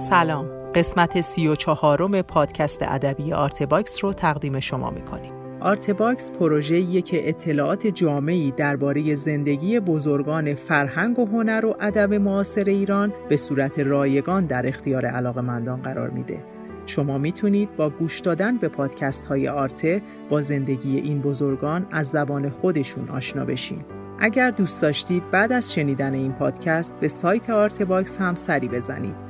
سلام قسمت سی و چهارم پادکست ادبی آرتباکس رو تقدیم شما می‌کنیم آرتباکس پروژه‌ایه که اطلاعات جامعی درباره زندگی بزرگان فرهنگ و هنر و ادب معاصر ایران به صورت رایگان در اختیار علاقمندان قرار میده. شما می‌تونید با گوش دادن به پادکست های آرته با زندگی این بزرگان از زبان خودشون آشنا بشین. اگر دوست داشتید بعد از شنیدن این پادکست به سایت آرتباکس هم سری بزنید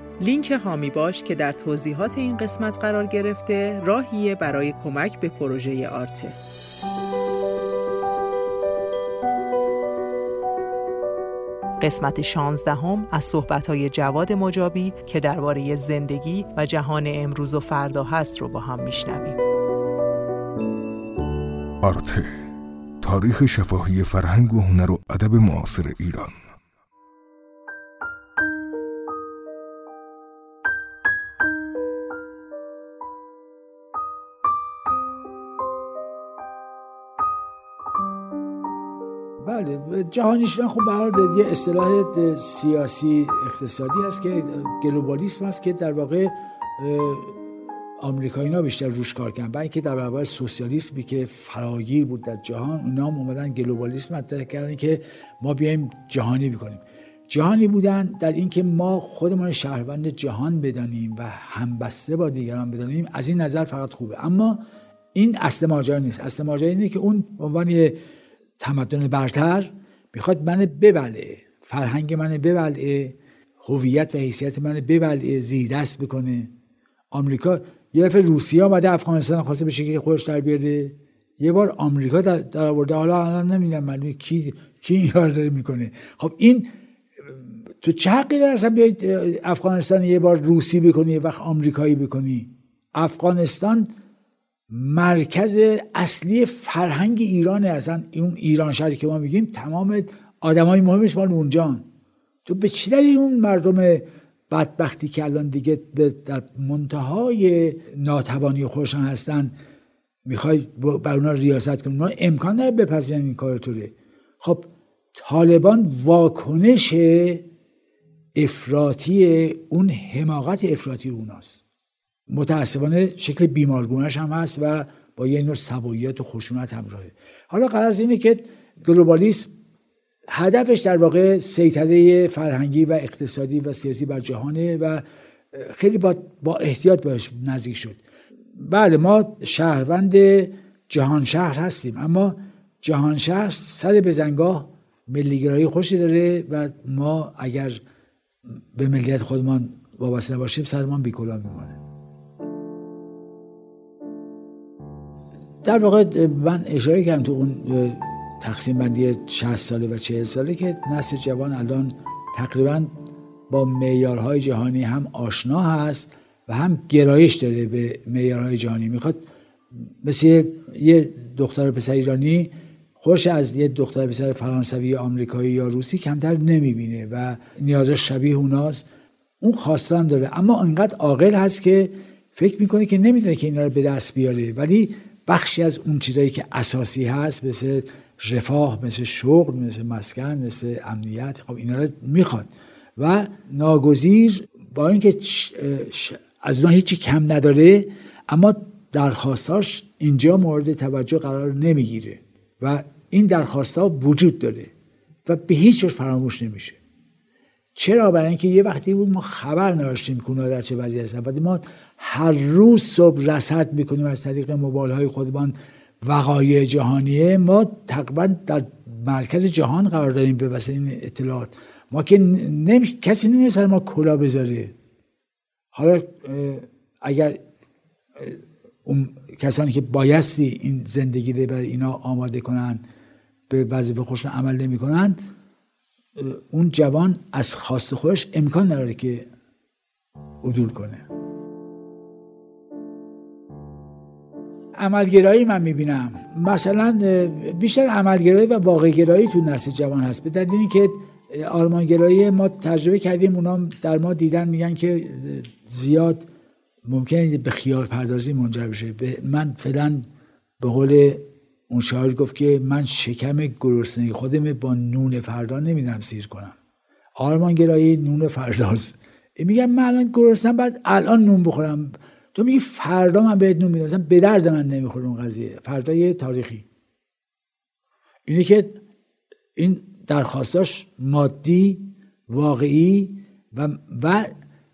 لینک هامی باش که در توضیحات این قسمت قرار گرفته راهیه برای کمک به پروژه آرته. قسمت 16 هم از صحبتهای جواد مجابی که درباره زندگی و جهان امروز و فردا هست رو با هم میشنویم. آرته تاریخ شفاهی فرهنگ و هنر و ادب معاصر ایران بله جهانی شدن خب به یه اصطلاح سیاسی اقتصادی هست که گلوبالیسم هست که در واقع آمریکایی‌ها بیشتر روش کار کردن. برای اینکه در برابر سوسیالیسمی که فراگیر بود در جهان اونا هم اومدن گلوبالیسم مطرح کردن که ما بیایم جهانی بکنیم. جهانی بودن در اینکه ما خودمان شهروند جهان بدانیم و همبسته با دیگران بدانیم از این نظر فقط خوبه. اما این اصل ماجرا نیست. اصل ماجرا اینه که اون عنوان تمدن برتر می‌خواد منو ببله فرهنگ منو ببلعه هویت و حیثیت منو ببلعه زیردست بکنه. آمریکا یه دفعه روسیه آمده افغانستان خواسته به شکلی خودش در بیاره. یه بار آمریکا در, در آورده حالا الان نمی‌دونم معلومه کی کی این کار داره می‌کنه. خب این تو چه حقی داره اصلا بیاید افغانستان یه بار روسی بکنی یه وقت آمریکایی بکنی؟ افغانستان مرکز اصلی فرهنگ ایرانه. اصلا اون ایران شهری که ما میگیم تمام آدمای مهمش مال اونجان تو به چی دلیل اون مردم بدبختی که الان دیگه در منتهای ناتوانی خودشان هستن؟ می‌خوای بر اونا ریاست کنی. ما امکان داره بپذیرن این کار توره. خب طالبان واکنش افراطی اون حماقت افراطی اوناست. متاسفانه شکل بیمارگونش هم هست و با یه نوع سباییت و خشونت همراهه. حالا قرض اینه که گلوبالیسم هدفش در واقع سیطره فرهنگی و اقتصادی و سیاسی بر جهانه و خیلی با, با احتیاط بهش نزدیک شد. بله ما شهروند جهان شهر هستیم اما جهان شهر سر به زنگاه ملیگرایی خوشی داره و ما اگر به ملیت خودمان وابسته باشیم سرمان بیکلان میمانه در واقع من اشاره کردم تو اون تقسیم بندی 60 ساله و 40 ساله که نسل جوان الان تقریبا با معیارهای جهانی هم آشنا هست و هم گرایش داره به معیارهای جهانی. می‌خواد مثل یه دختر پسر ایرانی خوش از یه دختر پسر فرانسوی آمریکایی یا روسی کمتر نمی‌بینه و نیازش شبیه اوناست. اون خواستن داره. اما انقدر عاقل هست که فکر می‌کنه که نمی‌دونه که اینا رو به دست بیاره. ولی بخشی از اون چیزایی که اساسی هست مثل رفاه مثل شغل مثل مسکن مثل امنیت خب اینا رو می‌خواد. و ناگزیر با اینکه از اونها هیچی کم نداره اما درخواستاش اینجا مورد توجه قرار نمی‌گیره. و این درخواست وجود داره و به هیچ فراموش نمیشه. چرا؟ برای اینکه یه وقتی بود ما خبر نداشتیم که در چه وضعی هستن. ما هر روز صبح رصد می‌کنیم از طریق موبایل های خودمان وقایع جهانیه. ما تقریبا در مرکز جهان قرار داریم به وسیله این اطلاعات. ما که نمی... کسی نمیشه ما کلا بذاره. حالا اگر اون کسانی که بایستی این زندگی رو برای اینا آماده کنن به وظیفه خودشون عمل نمی‌کنن اون جوان از خواست خودش امکان نداره که عدول کنه. عملگرایی من می‌بینم. مثلا بیشتر عملگرایی و واقعگرایی تو نسل جوان هست به دلیل اینکه آرمانگرایی ما تجربه کردیم اونا در ما دیدن میگن که زیاد ممکنه به خیال پردازی منجر بشه. من فعلا به قول اون شاعر گفت که من شکم گرسنگی خودم با نون فردا نمیدم سیر کنم. آرمانگرایی نون فرداست میگم من الان گرسنم بعد الان نون بخورم. تو میگی فردا من بهت نون میدم. به درد من نمی‌خوره اون قضیه. فردای تاریخی. اینه که این درخواستاش مادی واقعی و, و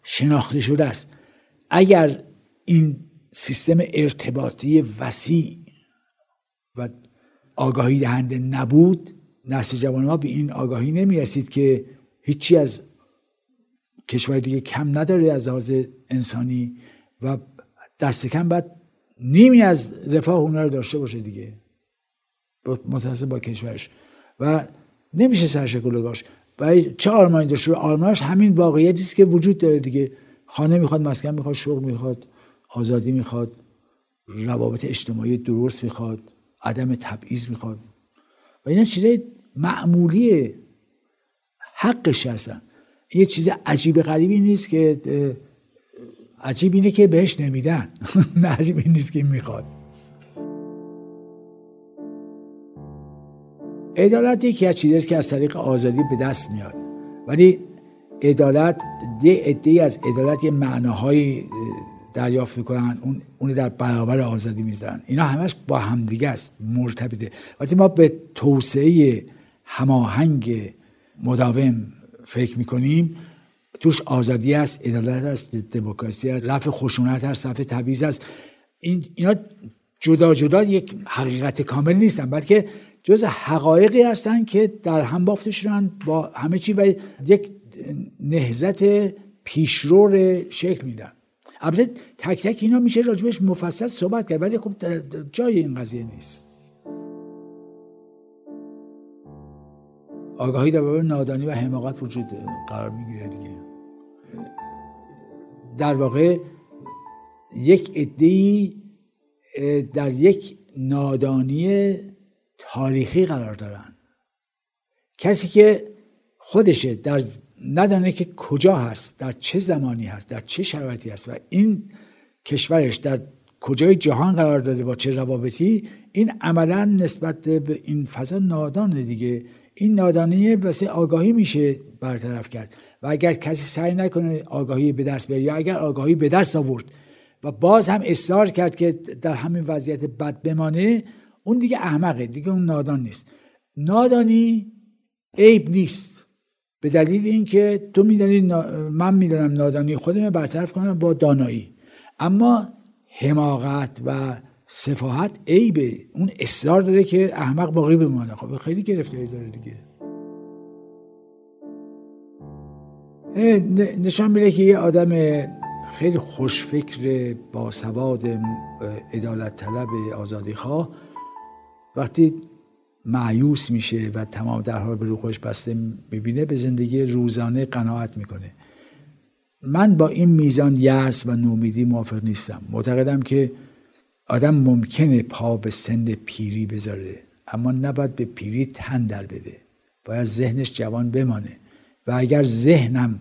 شناخته شده است. اگر این سیستم ارتباطی وسیع و آگاهی دهنده نبود نسل جوان ها به این آگاهی نمی رسید که هیچی از کشور دیگه کم نداره از لحاظ انسانی و دست کم باید نیمی از رفاه اونها رو داشته باشه دیگه. متوسط با کشورش. و نمیشه سرشکل باش و چه آرمانی داشته آرمانش همین واقعیتی است که وجود داره دیگه. خانه می‌خواد مسکن می‌خواد شغل می‌خواد آزادی می‌خواد روابط اجتماعی درست می‌خواد عدم تبعیض می‌خواد. و اینا چیزای معمولی حقش هستن. یه چیز عجیب غریبی نیست که عجیب اینه که بهش نمیدن. نه عجیب این نیست که می‌خواد. عدالت یکی از چیزاست که از طریق آزادی به دست میاد. ولی عدالت عده از عدالت یه معناهایی دریافت می‌کنن. اون اون در برابر آزادی می‌ذارن. اینا همش با همدیگه است مرتبطه. وقتی ما به توسعه هماهنگ مداوم فکر می‌کنیم توش آزادی است عدالت است دموکراسی است رفع خشونت است رفع تبعیض است. این اینا جدا جدا یک حقیقت کامل نیستن بلکه جز حقایقی هستن که در هم بافته شدن با همه چی و یک نهزت پیشرو شکل میدن. البته تک تک اینا میشه راجبش مفصل صحبت کرد ولی خب جای این قضیه نیست. آگاهی در نادانی و حماقت وجود قرار می‌گیره دیگه. در واقع یک عدهای در یک نادانی تاریخی قرار دارن. کسی که خودشه در ندانه که کجا هست در چه زمانی هست در چه شرایطی هست و این کشورش در کجای جهان قرار داده با چه روابطی این عملا نسبت به این فضا نادانه دیگه. این نادانی واسه آگاهی میشه برطرف کرد. و اگر کسی سعی نکنه آگاهی به دست بیاره یا اگر آگاهی به دست آورد و باز هم اصرار کرد که در همین وضعیت بد بمانه اون دیگه احمقه دیگه اون نادان نیست. نادانی عیب نیست. به دلیل اینکه تو میدانی من می‌دانم نادانی خودم برطرف کنم با دانایی. اما حماقت و سفاحت عیبه. اون اصرار داره که احمق باقی بمانه. خب خیلی گرفتاری داره دیگه. نشان میده که یه آدم خیلی خوشفکر باسواد عدالت طلب آزادی خواه وقتی معیوس میشه و تمام درها به رو خوش بسته می‌بینه به زندگی روزانه قناعت می‌کنه. من با این میزان یأس و نومیدی موافق نیستم. معتقدم که آدم ممکنه پا به سن پیری بذاره اما نباید به پیری تن بده. باید ذهنش جوان بمانه. و اگر ذهنم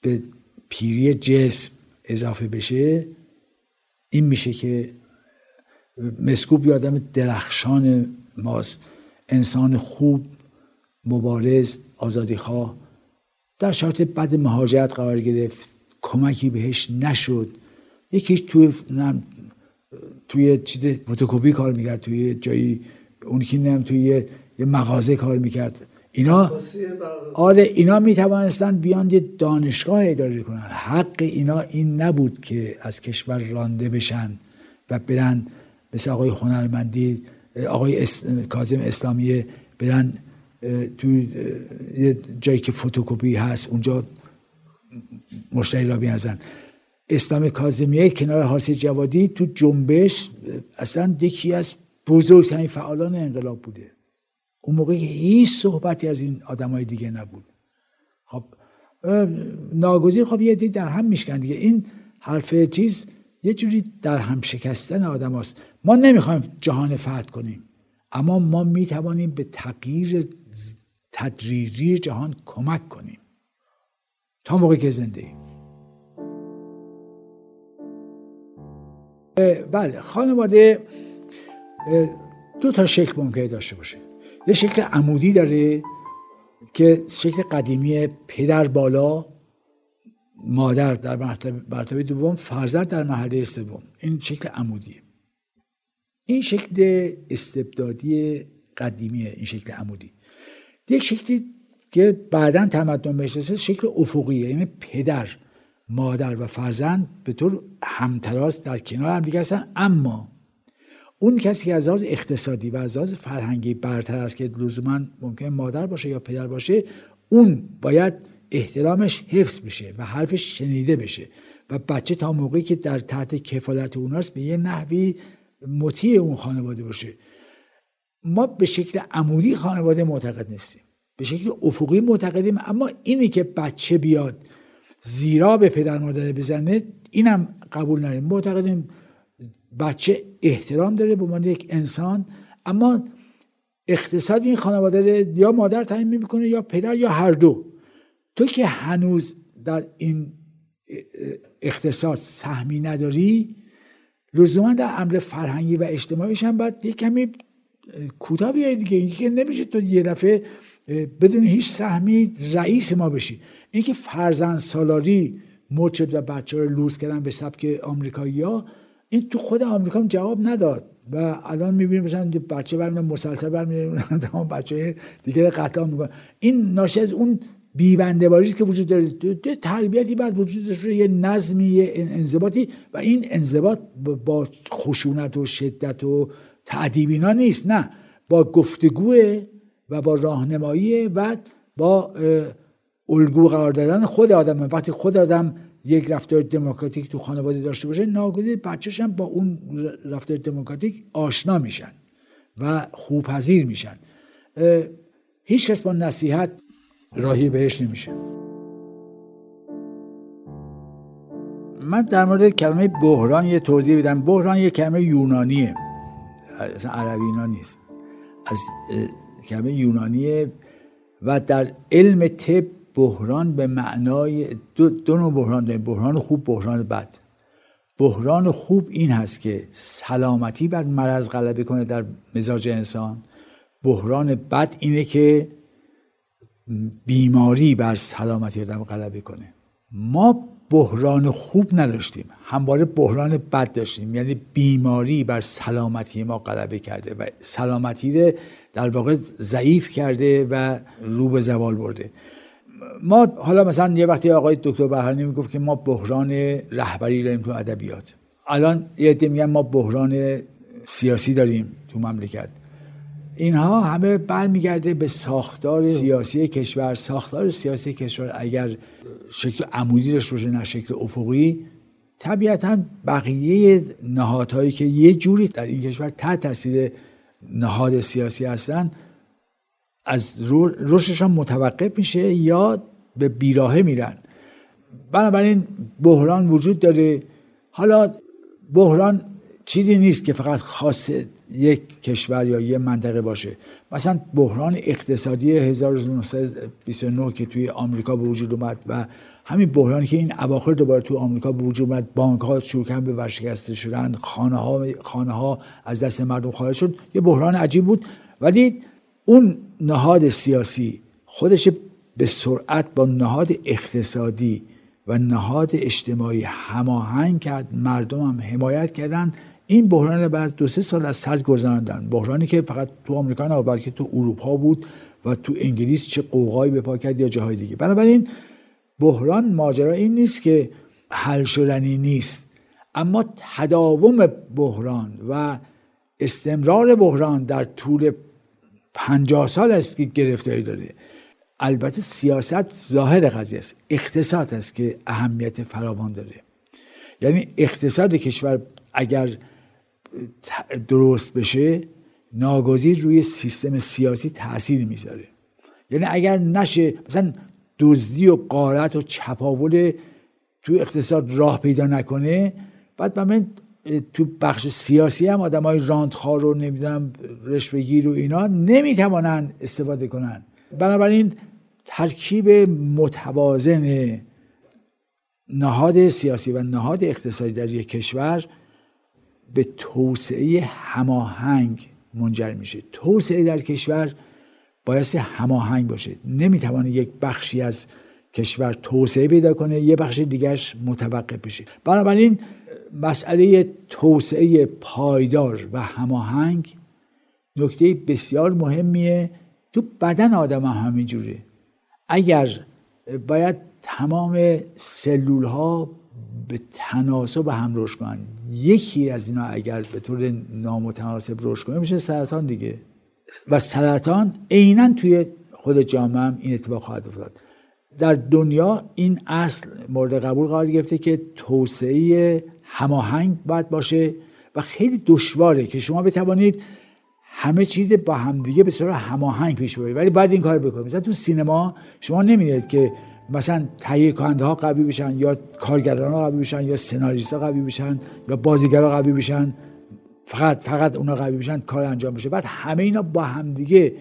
به پیری جسم اضافه بشه این میشه که مسکوب یه آدم درخشان ماست. انسان خوب مبارز آزادیخواه. در شرط بد مهاجرت قرار گرفت. کمکی بهش نشد. یکیش توی توی چیز فوتوکوپی کار می‌کرد توی جایی اون که نم توی یه مغازه کار می‌کرد. اینا آره اینا می‌توانستن بیان یه دانشگاه اداره کنن. حق اینا این نبود که از کشور رانده بشن و برن مثل آقای هنرمندی آقای کازم اسلامی برن توی یه جایی که فوتوکوپی هست اونجا مشتری را بیازن اسلام کازمیه کنار حاسی جوادی تو جنبش اصلا یکی از بزرگترین فعالان انقلاب بوده. اون موقع هیچ صحبتی از این آدمای دیگه نبود. خب ناگزیر خب یه دی در هم میشکن دیگه. این حرف چیز یه جوری در هم شکستن آدم هست. ما نمی‌خوایم جهان فتح کنیم اما ما می‌توانیم به تغییر تدریجی جهان کمک کنیم. تا موقعی که زنده ایم. بله خانواده دو تا شکل ممکنه داشته باشه. یه شکل عمودی داره که شکل قدیمی پدر بالا مادر در مرتبه دوم فرزند در محله سوم. این شکل عمودیه این شکل استبدادی قدیمیه این شکل عمودی. یک شکلی که بعدا تمدن بهش شکل افقیه. یعنی پدر مادر و فرزند به طور همتراز در کنار هم دیگه هستن اما اون کسی که از لحاظ اقتصادی و از لحاظ فرهنگی برتر است که لزوما ممکن مادر باشه یا پدر باشه اون باید احترامش حفظ بشه و حرفش شنیده بشه. و بچه تا موقعی که در تحت کفالت اوناست به یه نحوی مطیع اون خانواده باشه. ما به شکل عمودی خانواده معتقد نیستیم. به شکل افقی معتقدیم اما اینی که بچه بیاد زیرا به پدر مادر بزنه اینم قبول نداریم. معتقدیم بچه احترام داره به عنوان یک انسان اما اقتصاد این خانواده یا مادر تعیین می‌کنه یا پدر یا هر دو. تو که هنوز در این اقتصاد سهمی نداری لزوما در امر فرهنگی و اجتماعیش هم باید یک کمی کوتاه بیای دیگه. اینکه که نمیشه تو یه دفعه بدون هیچ سهمی رئیس ما بشی. اینکه فرزند سالاری مرد و بچه رو لوس کردن به سبک آمریکایی این تو خود آمریکا جواب نداد. و الان می‌بینیم مثلا بچه برمیدن مسلسل برمیدن بچه دیگه قطعا می‌کنن این ناشی از اون بیبنده که وجود داره. تربیتی بعد وجود داره یه نظمی یه انضباطی. و این انضباط با خشونت و شدت و تعدیب اینا نیست نه. با گفتگوه و با راهنمایی و با الگو قرار دادن خود آدم وقتی خود آدم یک رفتار دموکراتیک تو خانواده داشته باشه ناگزیر بچهش هم با اون رفتار دموکراتیک آشنا میشن و خوبپذیر میشن. هیچ کس با نصیحت راهی بهش نمیشه. من در مورد کلمه بحران یه توضیح بدم. بحران یه کلمه یونانیه. اصلا عربی نیست. از کلمه یونانیه و در علم طب بحران به معنای دو, دو نوع بحران داریم. بحران خوب بحران بد. بحران خوب این هست که سلامتی بر مرض غلبه کنه در مزاج انسان. بحران بد اینه که بیماری بر سلامتی آدم غلبه کنه. ما بحران خوب نداشتیم. همواره بحران بد داشتیم. یعنی بیماری بر سلامتی ما غلبه کرده و سلامتی رو در واقع ضعیف کرده و رو به زوال برده. ما حالا مثلا یه وقتی آقای دکتر بهرانی می‌گفت که ما بحران رهبری داریم تو ادبیات. الان یه عده میگن ما بحران سیاسی داریم تو مملکت. اینها همه برمیگرده به ساختار سیاسی کشور. ساختار سیاسی کشور اگر شکل عمودی داشته باشه نه شکل افقی طبیعتا بقیه نهادهایی که یه جوری در این کشور تحت تاثیر نهاد سیاسی هستن از رشدشان متوقف میشه یا به بیراهه میرن. بنابراین بحران وجود داره. حالا بحران چیزی نیست که فقط خاص یک کشور یا یه منطقه باشه. مثلا بحران اقتصادی 1929 که توی آمریکا به وجود اومد و همین بحرانی که این اواخر دوباره تو آمریکا به وجود اومد بانک ها شروع کردن به ورشکسته شدن خانه ها خانه ها از دست مردم خارج شد یه بحران عجیب بود. ولی اون نهاد سیاسی خودش به سرعت با نهاد اقتصادی و نهاد اجتماعی هماهنگ کرد. مردم هم حمایت کردن. این بحران بعد دو سه سال از سر گذراندن. بحرانی که فقط تو آمریکا نه بلکه تو اروپا بود و تو انگلیس چه قوقایی به پا کرد یا جاهای دیگه. بنابراین بحران ماجرا این نیست که حل شدنی نیست. اما تداوم بحران و استمرار بحران در طول پنجاه سال است که گرفتاری داره. البته سیاست ظاهر قضیه است. اقتصاد است که اهمیت فراوان داره. یعنی اقتصاد کشور اگر درست بشه ناگزیر روی سیستم سیاسی تاثیر می‌ذاره. یعنی اگر نشه مثلا دزدی و قارت و چپاول تو اقتصاد راه پیدا نکنه بعد من تو بخش سیاسی هم آدم های راندخار رو نمی‌دونم رشوهگیر و اینا نمی‌توانند استفاده کنن بنابراین ترکیب متوازن نهاد سیاسی و نهاد اقتصادی در یک کشور به توسعه هماهنگ منجر میشه. توسعه در کشور باید هماهنگ باشه. نمی‌توانه یک بخشی از کشور توسعه پیدا کنه یه بخش دیگرش متوقف بشه. بنابراین مسئله توسعه پایدار و هماهنگ نکته بسیار مهمیه تو بدن آدم هم همینجوره. اگر باید تمام سلول ها به تناسب هم رشد کنن. یکی از اینا اگر به طور نامتناسب رشد کنه میشه سرطان دیگه. و سرطان عینا توی خود جامعه هم این اتفاق خواهد افتاد. در دنیا این اصل مورد قبول قرار گرفته که توسعه هماهنگ باید باشه و خیلی دشواره که شما بتوانید همه چیز با همدیگه به صورت هماهنگ پیش ببرید. ولی باید این کار بکنید. مثلا تو سینما شما نمی‌دید که مثلا تهیه کننده ها قوی بشن یا کارگران ها قوی بشن یا سناریست ها قوی بشن یا بازیگر ها قوی بشن. فقط فقط اونا قوی بشن کار انجام بشه بعد همه اینا با همدیگه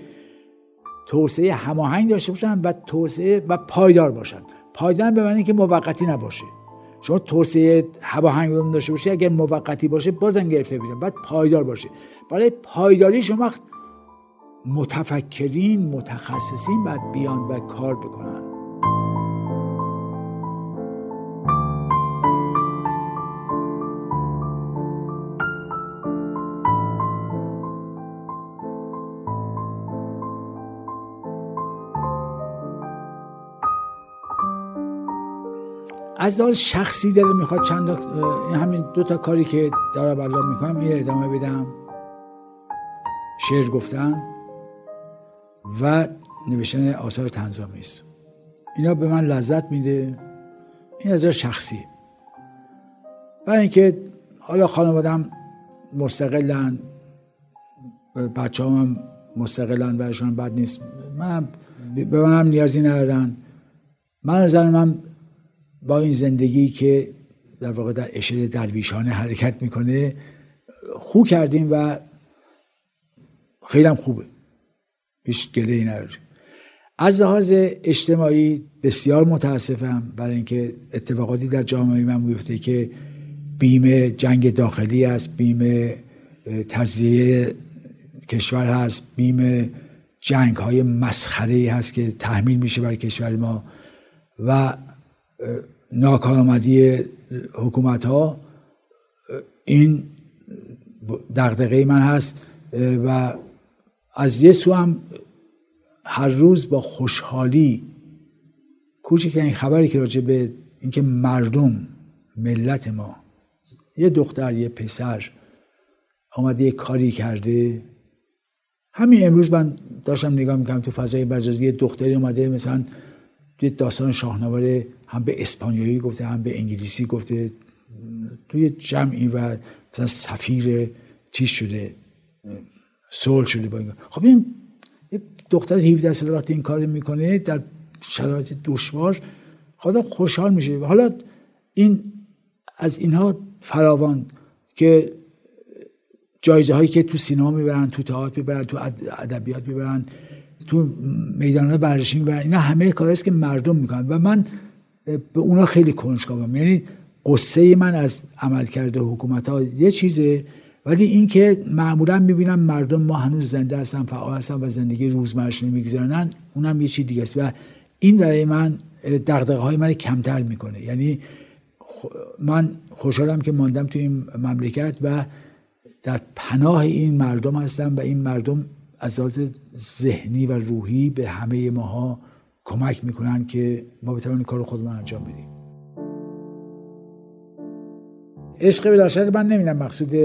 توسعه هماهنگ داشته باشن و توسعه و پایدار باشن. پایدار به معنی که موقتی نباشه. شما توسعه هماهنگ داشته باشی اگر موقتی باشه بازم گرفته بیرون بعد پایدار باشه. برای پایداری شما متفکرین متخصصین باید بیان و کار بکنن. از دار شخصی داره می‌خواد چند همین دو تا کاری که دارم الان می‌کنم این ادامه بدم. شعر گفتن و نوشتن آثار تنظامی است. اینا به من لذت میده. این از شخصی. برای اینکه حالا خانوادم مستقلن بچه هم مستقلن برشان بد نیست. من به منم نیازی ندارن. من زن من با این زندگی که در واقع در اشل درویشانه حرکت می‌کنه خوب کردیم و خیلی هم خوبه. هیچ گله ای از لحاظ اجتماعی بسیار متاسفم برای اینکه اتفاقاتی در جامعه من میفته که بیم جنگ داخلی است بیم تجزیه کشور هست بیم جنگ های مسخره هست که تحمیل میشه بر کشور ما و ناکارآمدی حکومت ها این دغدغه من هست و از یه سو هم هر روز با خوشحالی کوچکترین خبری که راجع به اینکه مردم ملت ما یه دختر یه پسر آمده یه کاری کرده. همین امروز من داشتم نگاه می‌کنم تو فضای مجازی یه دختری اومده مثلا توی داستان شاهنامه هم به اسپانیایی گفته هم به انگلیسی گفته. توی جمعی و مثلا سفیر چیز شده سول شده با این. خب این دختر 17 ساله وقتی این کار می‌کنه در شرایط دشوار خدا خوشحال میشه. حالا این از اینها فراوان که جایزه هایی که تو سینما می‌برن تو تئاتر می‌برن تو ادبیات می‌برن تو میدان ورزشی می‌برن اینا همه کاری است که مردم می‌کنن. و من به اونا خیلی کنجکاوم یعنی قصه من از عملکرد حکومت ها یه چیزه ولی اینکه معمولا می‌بینم مردم ما هنوز زنده هستن فعال هستن و زندگی روزمرهشون میگذرنن اونم یه چیز دیگه است. و این برای من دغدغه های من کمتر می‌کنه. یعنی من خوشحالم که ماندم تو این مملکت و در پناه این مردم هستم و این مردم از لحاظ ذهنی و روحی به همه ماها کمک می‌کنن که ما بتوانیم کار خودمون انجام بدیم. عشق بلاشر من نمی‌دونم مقصود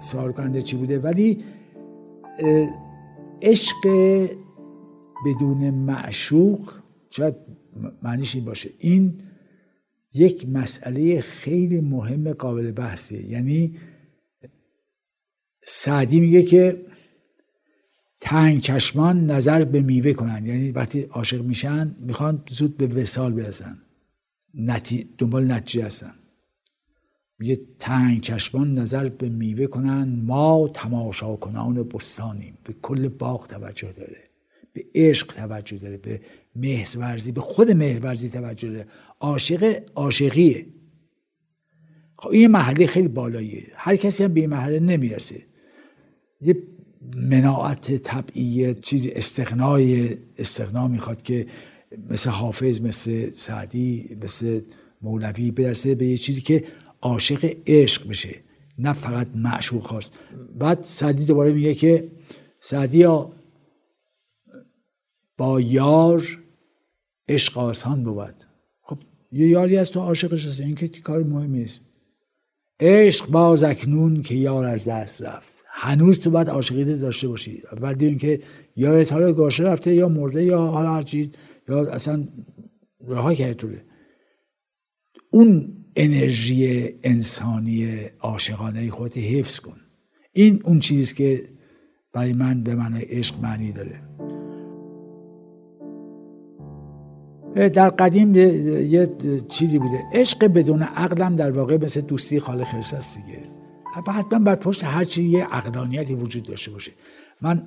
سوال کننده چی بوده ولی عشق بدون معشوق شاید معنیش این باشه. این یک مسئله خیلی مهم قابل بحثه. یعنی سعدی میگه که تنگ چشمان نظر به میوه کنن. یعنی وقتی عاشق میشن می‌خوان زود به وسال برسن. نتی... دنبال نتیجه هستن. میگه تنگ چشمان نظر به میوه کنن. ما تماشا کنان بستانیم. به کل باغ توجه داره. به عشق توجه داره. به مهرورزی به خود مهرورزی توجه داره. عاشق عاشقیه. خب این محله خیلی بالاییه. هر کسی هم به این محله نمی‌رسه. یه مناعت طبعی چیزی استغنای استغنا می‌خواد که مثل حافظ مثل سعدی مثل مولوی برسه به یه چیزی که عاشق عشق بشه نه فقط معشوق خواست. بعد سعدی دوباره میگه که سعدی با یار عشق آسان بود. خب یه یاری از تو عاشقش هست این که کار مهمی است عشق باز اکنون که یار از دست رفت. هنوز تو باید عاشقیت داشته باشی. ولی اینکه یارت حالا گاشه رفته یا مرده یا حالا هرچی یا اصلا رها کرده توله اون انرژی انسانی عاشقانه خودت حفظ کن. این اون چیزی که برای من به من عشق معنی داره. در قدیم یه, چیزی بوده. عشق بدون عقلم در واقع مثل دوستی خالق خرس است دیگه. حتما بعد پشت هر چی یه عقلانیتی وجود داشته باشه. من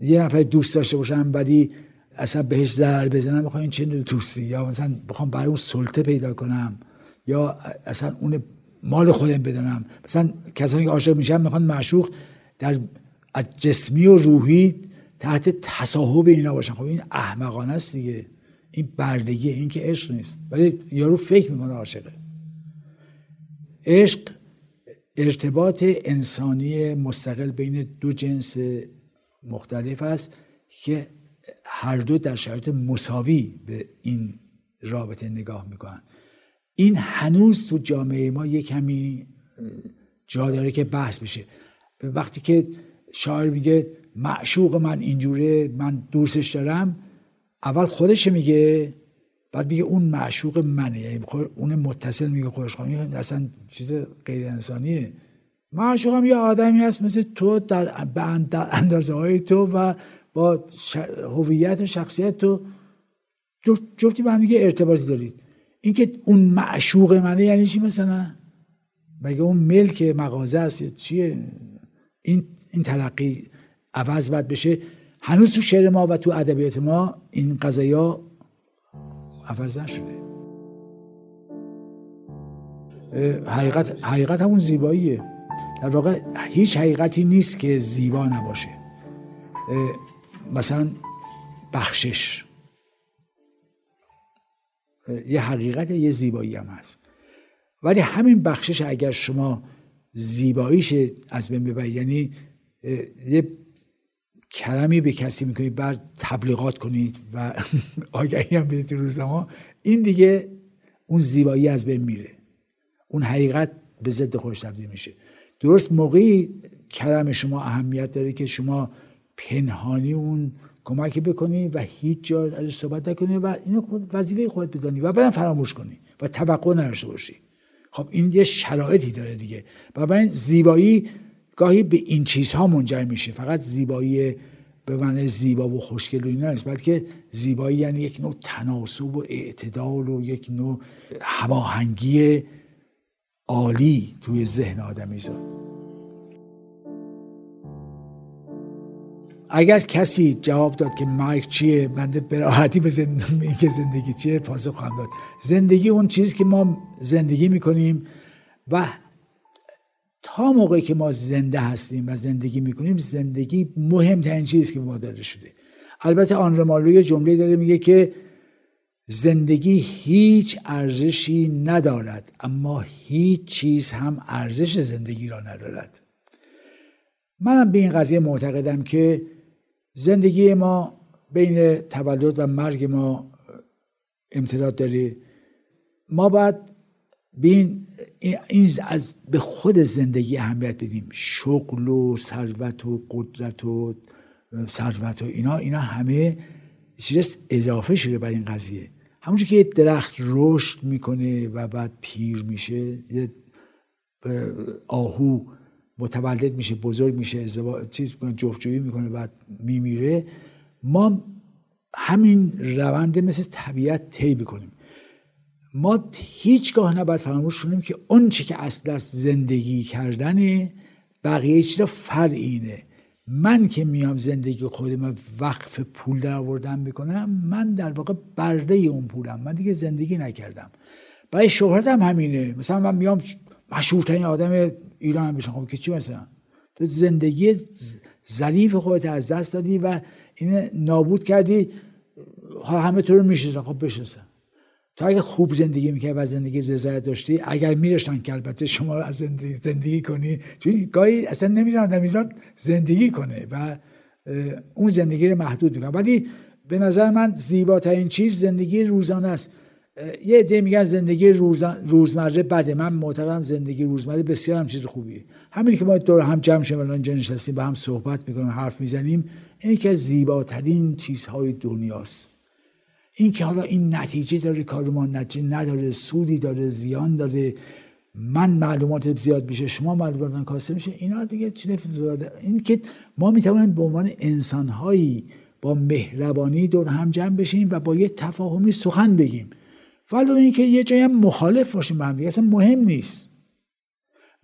یه نفر دوست داشته باشم ولی اصلا بهش ضرر بزنم بخوام این چه دوستی یا مثلا بخوام برای اون سلطه پیدا کنم یا اصلا اون مال خودم بدانم. مثلا کسانی که عاشق میشن می‌خوان معشوق در از جسمی و روحی تحت تصاحب اینا باشن. خب این احمقانه است دیگه. این بردگی این که عشق نیست. ولی یارو فکر می‌کنه عاشقه. عشق ارتباط انسانی مستقل بین دو جنس مختلف است که هر دو در شرایط مساوی به این رابطه نگاه می‌کنن. این هنوز تو جامعه ما یه کمی جا داره که بحث بشه. وقتی که شاعر میگه معشوق من اینجوره من دوستش دارم اول خودش میگه بعد میگه اون معشوق منه. یعنی اون متصل میگه خودش خواهی اصلا چیز غیر انسانیه. معشوق هم یه آدمی هست مثل تو در, در اندازه های تو و با هویت و شخصیت تو. جفتی به هم دیگه ارتباطی دارید. اینکه اون معشوق منه یعنی چی مثلا؟ مگه اون ملک مغازه است؟ چیه؟ این این تلقی عوض باید بشه. هنوز تو شعر ما و تو ادبیات ما این قضایا عوض نشده. حقیقت حقیقت همون زیباییه. در واقع هیچ حقیقتی نیست که زیبا نباشه. مثلا بخشش. یه حقیقت یه زیبایی هم هست. ولی همین بخشش اگر شما زیباییش از بین ببرید یعنی یه کرمی به کسی می‌کنید بعد تبلیغات کنید و آگهی هم بدید ما این دیگه اون زیبایی از بین میره. اون حقیقت به ضد خودش تبدیل میشه. درست موقعی کرم شما اهمیت داره که شما پنهانی اون کمکی بکنی و هیچ جا ازش صحبت نکنی و اینو خود وظیفه خودت بدانی و بعدم فراموش کنی و توقع نداشته باشی. خب این یه شرایطی داره دیگه. و زیبایی گاهی به این چیزها منجر میشه. فقط زیبایی به معنی زیبا و خوشگل و اینا نیست بلکه زیبایی یعنی یک نوع تناسب و اعتدال و یک نوع هماهنگی عالی توی ذهن آدمی زاد اگر کسی جواب داد که مرگ چیه من به راحتی به زندگی که زندگی چیه پاسخ خواهم داد. زندگی اون چیزی که ما زندگی می‌کنیم و تا موقعی که ما زنده هستیم و زندگی می‌کنیم زندگی مهمترین چیزی که ما داده شده. البته آن رمالوی جمله داره میگه که زندگی هیچ ارزشی ندارد اما هیچ چیز هم ارزش زندگی را ندارد. منم به این قضیه معتقدم که زندگی ما بین تولد و مرگ ما امتداد داره. ما باید بین این از به خود زندگی اهمیت بدیم. شغل و ثروت و قدرت و ثروت و اینا اینا همه چیز اضافه شده بر این قضیه. همونجور که یه درخت رشد می‌کنه و بعد پیر میشه یه آهو متولد میشه بزرگ میشه چیز جفتجویی می‌کنه بعد میمیره. ما همین روند مثل طبیعت طی بکنیم ما هیچگاه نباید فراموش کنیم که اون چی که اصل است زندگی کردن بقیه چیزا فرعینه من که میام زندگی خودم وقف پول در آوردن می‌کنم من در واقع برده اون پولم. من دیگه زندگی نکردم. برای شهرت هم همینه. مثلا من میام مشهورترین آدم ایران هم بشم خب که چی مثلا؟ تو زندگی ظریف خودت از دست دادی و این نابود کردی همه تو رو خب بشناسن. تو اگه خوب زندگی می‌کرد و زندگی رضایت داشتی اگر میرشتن که البته شما از زندگی, زندگی کنی چون گاهی اصلا نمی‌ذارن نمی‌ذارن زندگی کنه و اون زندگی رو محدود می‌کنه. ولی به نظر من زیباترین چیز زندگی روزانه است. یه عده میگن زندگی روزمره بده. من معتقدم زندگی روزمره بسیار هم چیز خوبیه. همینی که ما دور هم جمع شیم الان نشستیم با هم صحبت می‌کنیم حرف می‌زنیم اینی که زیباترین چیزهای دنیاست. این که حالا این نتیجه داره کار ما نتیجه نداره سودی داره زیان داره من معلومات زیاد میشه شما معلومات کاسته میشه اینا دیگه چیز این که ما می‌توانیم به عنوان انسانهایی با مهربانی دور هم جمع بشیم و با یه تفاهمی سخن بگیم. ولو اینکه یه جایی هم مخالف باشیم به اصلا مهم نیست.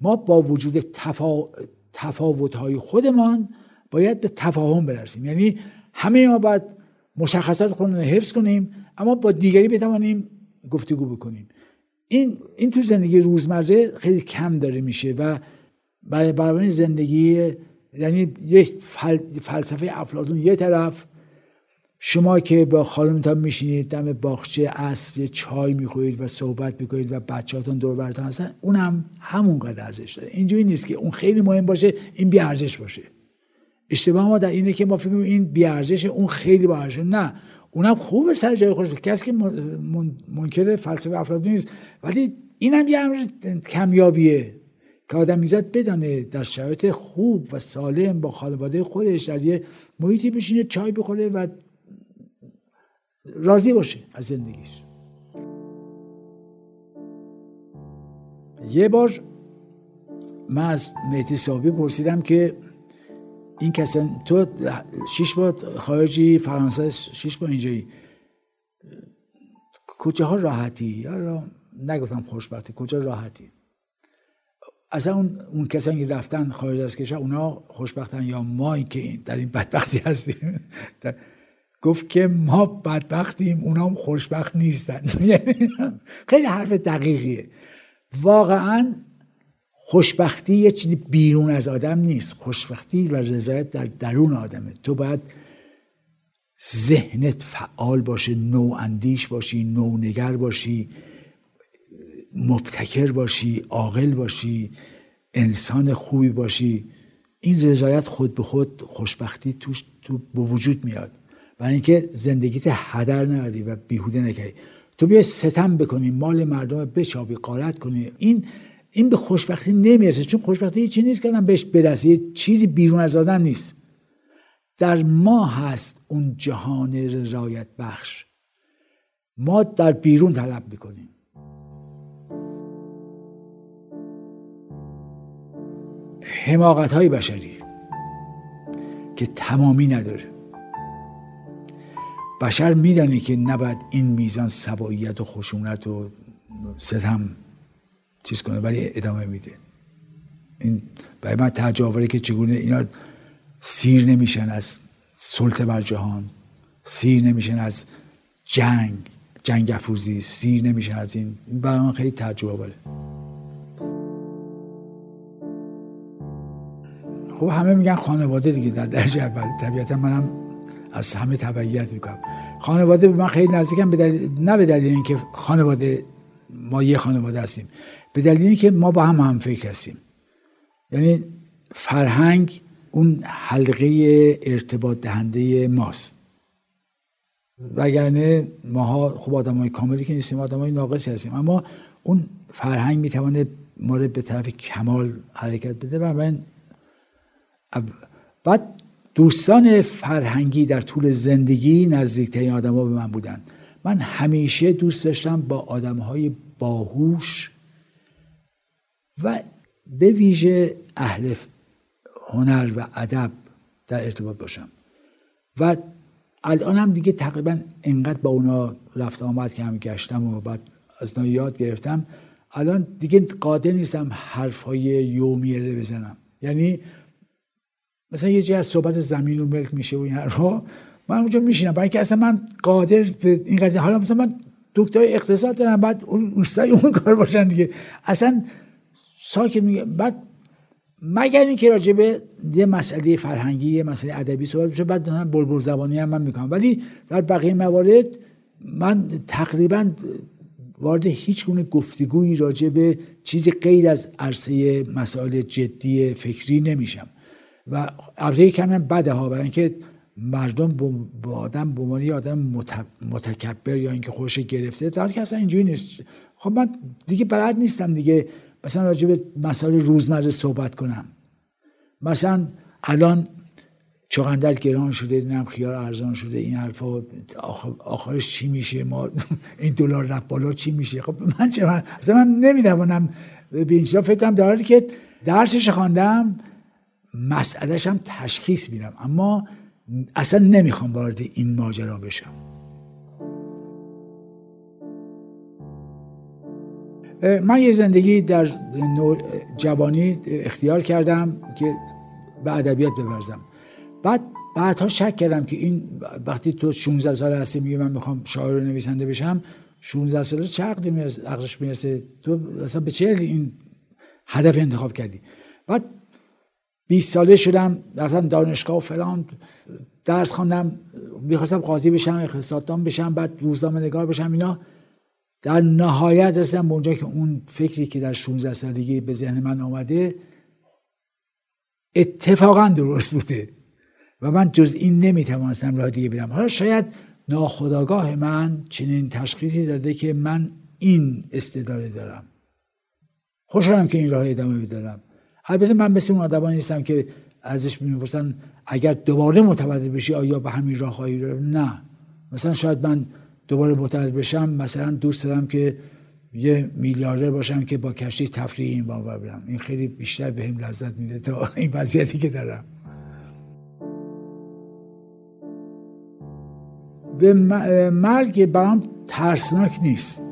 ما با وجود تفا... تفاوت‌های خودمان باید به تفاهم برسیم. یعنی همه ما باید مشخصات خودمون رو حفظ کنیم اما با دیگری بتوانیم گفتگو بکنیم. این این تو زندگی روزمره خیلی کم داره میشه و برای زندگی یعنی یک فلسفه افلاطون یه طرف. شما که با خانمتان میشینید دم باغچه یه چای می‌خورید و صحبت می‌کنید و بچهاتون دور براتون هستن اونم همونقدر ارزش داره. اینجوری نیست که اون خیلی مهم باشه این بی ارزش باشه. اشتباه ما در اینه که ما فکر این بی اون خیلی با نه اونم خوبه سر جای خودش. کسی که منکر فلسفه افلاطون نیست. ولی اینم یه امر کمیابیه که آدم می‌زد بدانه در شرایط خوب و سالم با خانواده خودش در یه محیطی بشینه چای بخوره و راضی باشه از زندگیش. یه بار من از مهدی صاحبی پرسیدم که این کسان تو شش بار خارجی فرانسه شش بار اینجایی. کجا ها راحتی؟ یا نگفتم خوشبختی کجا راحتی. اصلا اون, اون کسانی که رفتن خارج از کشور اونا خوشبختن یا ما که در این بدبختی هستیم. گفت که ما بدبختیم اونا هم خوشبخت نیستن. خیلی حرف دقیقیه. واقعا خوشبختی یه چیزی بیرون از آدم نیست. خوشبختی و رضایت در درون آدمه. تو باید ذهنت فعال باشه نو اندیش باشی نو نگر باشی مبتکر باشی عاقل باشی انسان خوبی باشی. این رضایت خود به خود خوشبختی توش تو به وجود میاد. و اینکه زندگیت هدر نداری و بیهوده نکردی تو بیا ستم بکنی مال مردم بچابی قارت کنی. این این به خوشبختی نمی‌رسه چون خوشبختی چیزی نیست که بهش برسی چیزی بیرون از آدم نیست. در ما هست اون جهان رضایت بخش. ما در بیرون طلب می‌کنیم. حماقت های بشری که تمامی نداره. بشر میدانه که نباید این میزان سباییت و خشونت و ستم چیز کنه ولی ادامه میده. این برای من تجاوره که چگونه اینا سیر نمیشن از سلطه بر جهان سیر نمیشن از جنگ جنگ افوزی سیر نمیشن از این. برای من خیلی تجربه خب همه میگن خانواده دیگه در درجه اول. طبیعتا منم از همه تبعیت می‌کنم. خانواده به من خیلی نزدیکم به نه به دلیل اینکه خانواده ما یه خانواده هستیم. به اینکه ما با هم هم فکر هستیم. یعنی فرهنگ اون حلقه ارتباط دهنده ماست. وگرنه ماها خوب آدم های کاملی که نیستیم آدم های ناقصی هستیم. اما اون فرهنگ می‌توانه ما رو به طرف کمال حرکت بده. و من بعد دوستان فرهنگی در طول زندگی نزدیکترین آدما به من بودن. من همیشه دوست داشتم با آدم های باهوش و به ویژه اهل هنر و ادب در ارتباط باشم. و الان هم دیگه تقریبا انقدر با اونا رفت آمد که هم گشتم و بعد از یاد گرفتم الان دیگه قادر نیستم حرفهای یومیه بزنم. یعنی مثلا یه جای از صحبت زمین و ملک میشه و این حرفا من اونجا میشینم. برای اینکه اصلا من قادر به این قضیه حالا مثلا من دکتر اقتصاد دارم بعد اون اون کار باشن دیگه. اصلا ساکت میگه. بعد مگر اینکه راجع به یه مسئله فرهنگی یه مسئله ادبی صحبت بشه بعد من بلبل زبانی هم من می‌کنم. ولی در بقیه موارد من تقریبا وارد هیچ گونه گفتگویی راجع به چیزی غیر از عرصه مسائل جدی فکری نمیشم. و البته کمی بده ها برای اینکه مردم با آدم به عنوان آدم متکبر یا اینکه خوش گرفته در که اصلا اینجوری نیست. خب من دیگه بلد نیستم دیگه مثلا راجع به مسائل روزمره صحبت کنم. مثلا الان چغندر گران شده نم خیار ارزان شده این حرفا آخرش چی میشه؟ ما این دلار رفت بالا چی میشه؟ خب من چه من مثلا من نمی‌دونم. به اینجا فکر کنم در حالی که درسش خواندم مسئلهش هم تشخیص میدم. اما اصلا نمی‌خوام وارد این ماجرا بشم. من یه زندگی در جوانی اختیار کردم که به ادبیات ببرزم. بعد بعدها شک کردم که این وقتی تو 16 سال هستی میگه من می‌خوام شاعر و نویسنده بشم 16 ساله چه عقلی می‌رسه عقلش می‌رسه. تو اصلا به چه این هدف انتخاب کردی؟ بعد 20 ساله شدم رفتم دانشگاه و فلان درس خواندم می‌خواستم قاضی بشم اقتصاددان بشم بعد روزنامه نگار بشم اینا. در نهایت رسیدم به اونجا که اون فکری که در 16 سالگی به ذهن من آمده اتفاقا درست بوده. و من جز این نمی‌توانستم راه دیگه برم حالا شاید ناخداگاه من چنین تشخیصی داده که من این استعداد دارم. خوشحالم که این راه ادامه بدارم. البته من مثل اون آدمان نیستم که ازش می‌پرسن اگر دوباره متولد بشی آیا به همین راه خواهی نه. مثلا شاید من دوباره متولد بشم مثلا دوست دارم که یه میلیاردر باشم که با کشتی تفریح این باور برم. این خیلی بیشتر بهم به لذت میده تا این وضعیتی که دارم. به مرگ برام ترسناک نیست.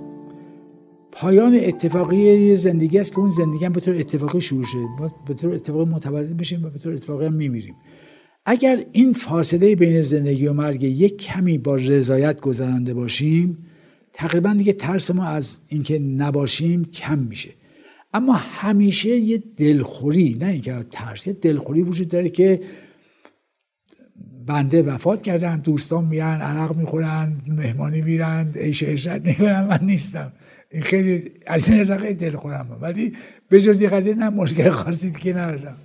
پایان اتفاقی زندگی است که اون زندگی هم به طور اتفاقی شروع شده. به طور اتفاقی متولد میشیم و به طور اتفاقی هم میمیریم. اگر این فاصله بین زندگی و مرگ یک کمی با رضایت گذرانده باشیم تقریبا دیگه ترس ما از اینکه نباشیم کم میشه. اما همیشه یه دلخوری نه اینکه ترس یه دلخوری وجود داره که بنده وفات کردن دوستان میان عرق می‌خورن مهمانی میرن عیش عشرت می‌کنن من نیستم. این خیلی از این دل خورم ولی به جز این قضیه نه مشکل خاصی که ندارم.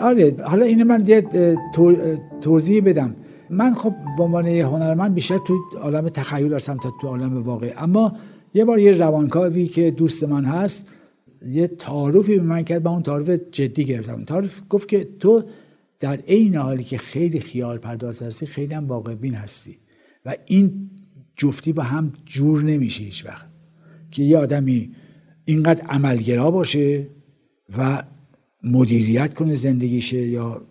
آره حالا اینو من یه توضیح بدم. من خب به عنوان هنرمند بیشتر تو عالم تخیل هستم تا تو عالم واقع اما یه بار یه روانکاوی که دوست من هست یه تعارفی به من کرد با اون تعارف جدی گرفتم. تعارف گفت که تو در عین حالی که خیلی خیال پرداز هستی خیلی هم واقع بین هستی. و این جفتی با هم جور نمیشه هیچ وقت. که یه آدمی اینقدر عملگرا باشه و مدیریت کنه زندگیشه یا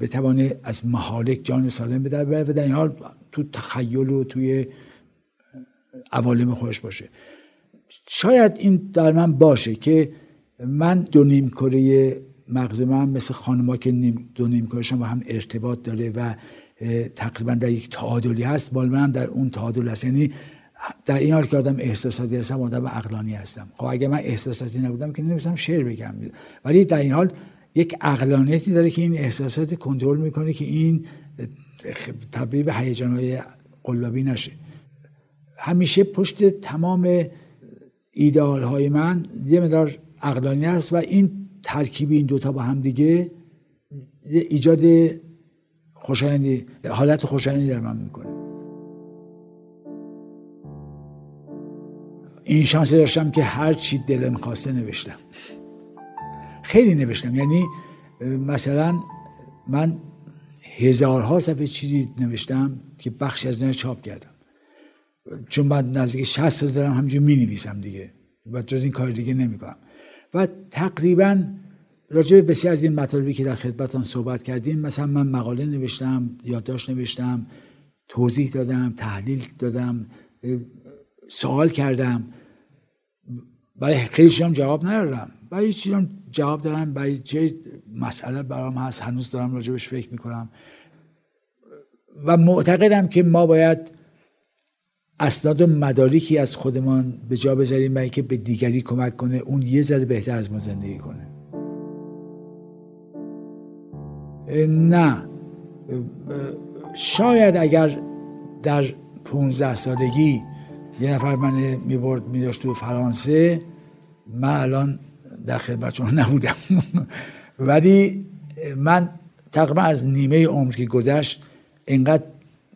بتوانه از محالک جان سالم به در بره و در این حال تو تخیل و توی عوالم خودش باشه. شاید این در من باشه که من دو نیم کره مغز من مثل خانما که دو نیم با هم ارتباط داره و تقریبا در یک تعادلی هست بال من در اون تعادل هست. یعنی در این حال که آدم احساساتی هستم آدم عقلانی هستم. خب اگه من احساساتی نبودم که نمیستم شعر بگم. ولی در این حال یک عقلانیتی داره که این احساسات کنترل می‌کنه که این تبدیل به هیجانهای قلابی نشه. همیشه پشت تمام ایدئال های من یه مدار عقلانی است و این ترکیب این دوتا با هم دیگه ایجاد خوشایندی حالت خوشایندی در من می‌کنه. این شانس داشتم که هر چی دلم خواسته نوشتم. خیلی نوشتم. یعنی مثلا من هزارها صفحه چیزی نوشتم که بخش از نه چاپ کردم. چون من نزدیک 60 سال دارم همینجور می نویسم دیگه. و جز این کار دیگه نمی کنم و تقریبا راجع به بسیار از این مطالبی که در خدمتتان صحبت کردیم مثلا من مقاله نوشتم یادداشت نوشتم توضیح دادم تحلیل دادم سوال کردم. برای خیلی هم جواب ندارم. برای چیزی هم جواب دارم؟ برای چه مسئله برام هست؟ هنوز دارم راجبش فکر می‌کنم. و معتقدم که ما باید اسناد و مدارکی از خودمان به جا بذاریم برای که به دیگری کمک کنه اون یه ذره بهتر از ما زندگی کنه. نه. شاید اگر در 15 سالگی یه نفر من می‌برد میداشت تو فرانسه. من الان در خدمت شما نبودم. ولی من تقریبا از نیمه عمر که گذشت انقدر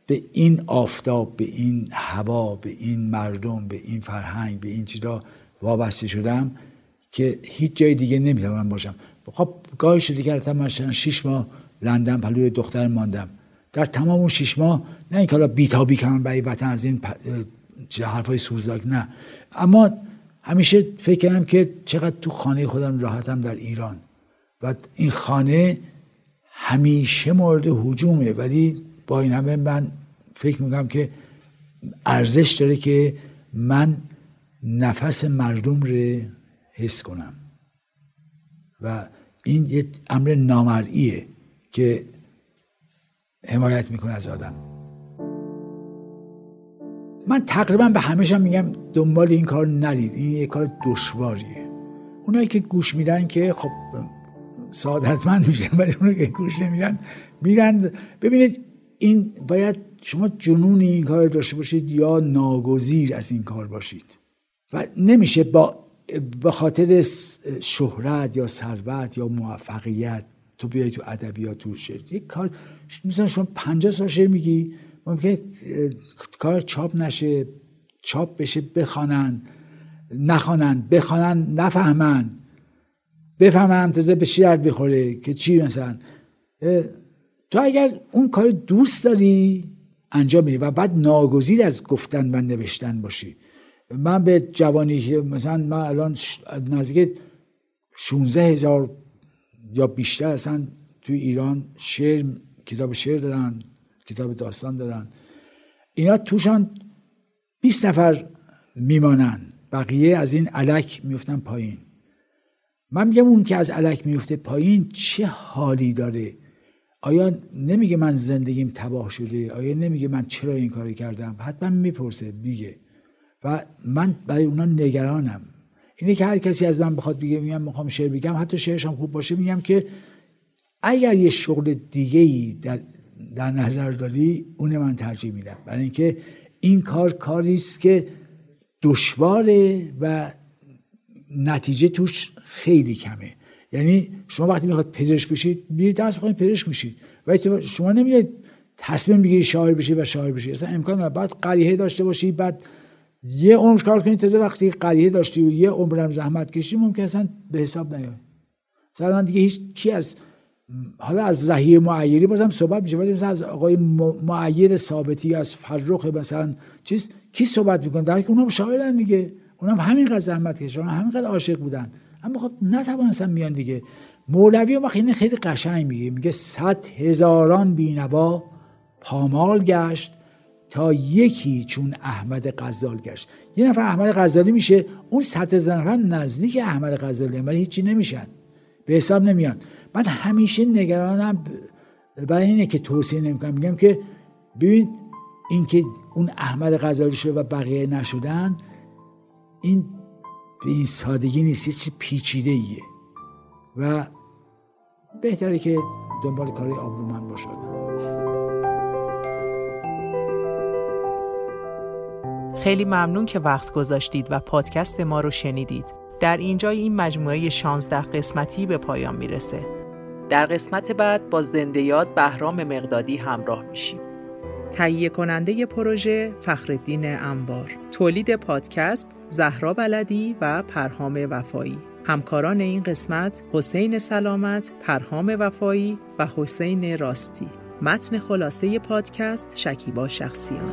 به این آفتاب به این هوا به این مردم به این فرهنگ به این چیزا وابسته شدم که هیچ جای دیگه نمی‌تونم باشم. خب گاهی شده که من شیش ماه لندن پلوی دختر ماندم. در تمام اون شیش ماه نه اینکه حالا بیتابی کنم برای وطن از این حرفای سوزداک نه. اما همیشه فکر کردم که چقدر تو خانه خودم راحتم در ایران. و این خانه همیشه مورد حجومه ولی با این همه من فکر می‌کنم که ارزش داره که من نفس مردم رو حس کنم. و این یه امر نامرئیه که حمایت می‌کنه از آدم. من تقریبا به همشم میگم دنبال این کار نرید. این یه کار دشواریه. اونایی که گوش میدن که خب سعادتمند میشن ولی اونایی که گوش نمیدن میرن. ببینید این باید شما جنون این کار داشته باشید یا ناگزیر از این کار باشید. و نمیشه با به خاطر شهرت یا ثروت یا موفقیت تو بیای تو ادبیات تو شعر. یک کار مثلا شما 50 سال شعر میگی ممکن کار چاپ نشه چاپ بشه بخوانن نخوانن بخوانن نفهمن بفهمن تازه به شیرت بخوره که چی مثلا. تو اگر اون کار دوست داری انجام میدی و بعد ناگزیر از گفتن و نوشتن باشی. من به جوانی مثلا من الان نزدیک 16 هزار یا بیشتر اصلا تو ایران شعر کتاب شعر دارن. کتاب داستان دارن. اینا توشان 20 نفر میمانن. بقیه از این علک میفتن پایین. من میگم اون که از علک میفته پایین چه حالی داره؟ آیا نمیگه من زندگیم تباه شده؟ آیا نمیگه من چرا این کاری کردم؟ حتما می‌پرسه میگه. و من برای اونا نگرانم. اینه که هر کسی از من بخواد بگه میگم می‌خوام شعر بگم حتی شعرش هم خوب باشه میگم که اگر یه شغل دیگه ای در, در نظر داری اون من ترجیح میدم. برای اینکه این کار کاری است که دشواره و نتیجه توش خیلی کمه. یعنی شما وقتی می‌خواد پزشک بشید میرید درس بخونید پزشک میشید. ولی شما نمیاد تصمیم بگیری شاعر بشی و شاعر بشی. اصلا امکان نداره. بعد قریحه داشته باشی بعد یه عمر کار کنید تا وقتی قریحه داشتی و یه عمرم زحمت کشی ممکن اصلا به حساب نیاد مثلا دیگه هیچ چی از حالا از زهیر معیری بازم صحبت میشه ولی مثلا از آقای معیر ثابتی از فرخ مثلا چیز کی صحبت می‌کنه؟ در که اونم شاعرن دیگه. اونم همینقدر زحمت کشیدن همینقدر عاشق بودن. اما خب نتوانستن میان دیگه. مولوی وقتی این خیلی قشنگ میگه میگه صد هزاران بینوا پامال گشت تا یکی چون احمد غزال گشت. یه نفر احمد غزالی میشه اون صد هزار نفر نزدیک احمد غزالی ولی هیچی نمیشن. به حساب نمیان. من همیشه نگرانم برای اینه که توصیه نمی‌کنم میگم که ببین اینکه اون احمد غزالی شده و بقیه نشدن این به این سادگی نیست چیز پیچیده ایه و بهتره که دنبال کاری آبرومند باشد خیلی ممنون که وقت گذاشتید و پادکست ما رو شنیدید. در اینجا این مجموعه 16 قسمتی به پایان می‌رسه. در قسمت بعد با زنده یاد بهرام مقدادی همراه میشیم. تهیه کننده پروژه فخردین انبار تولید پادکست زهرا بلدی و پرهام وفایی. همکاران این قسمت حسین سلامت، پرهام وفایی و حسین راستی. متن خلاصه پادکست شکیبا شخصیان.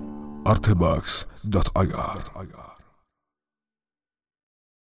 artebox.ir.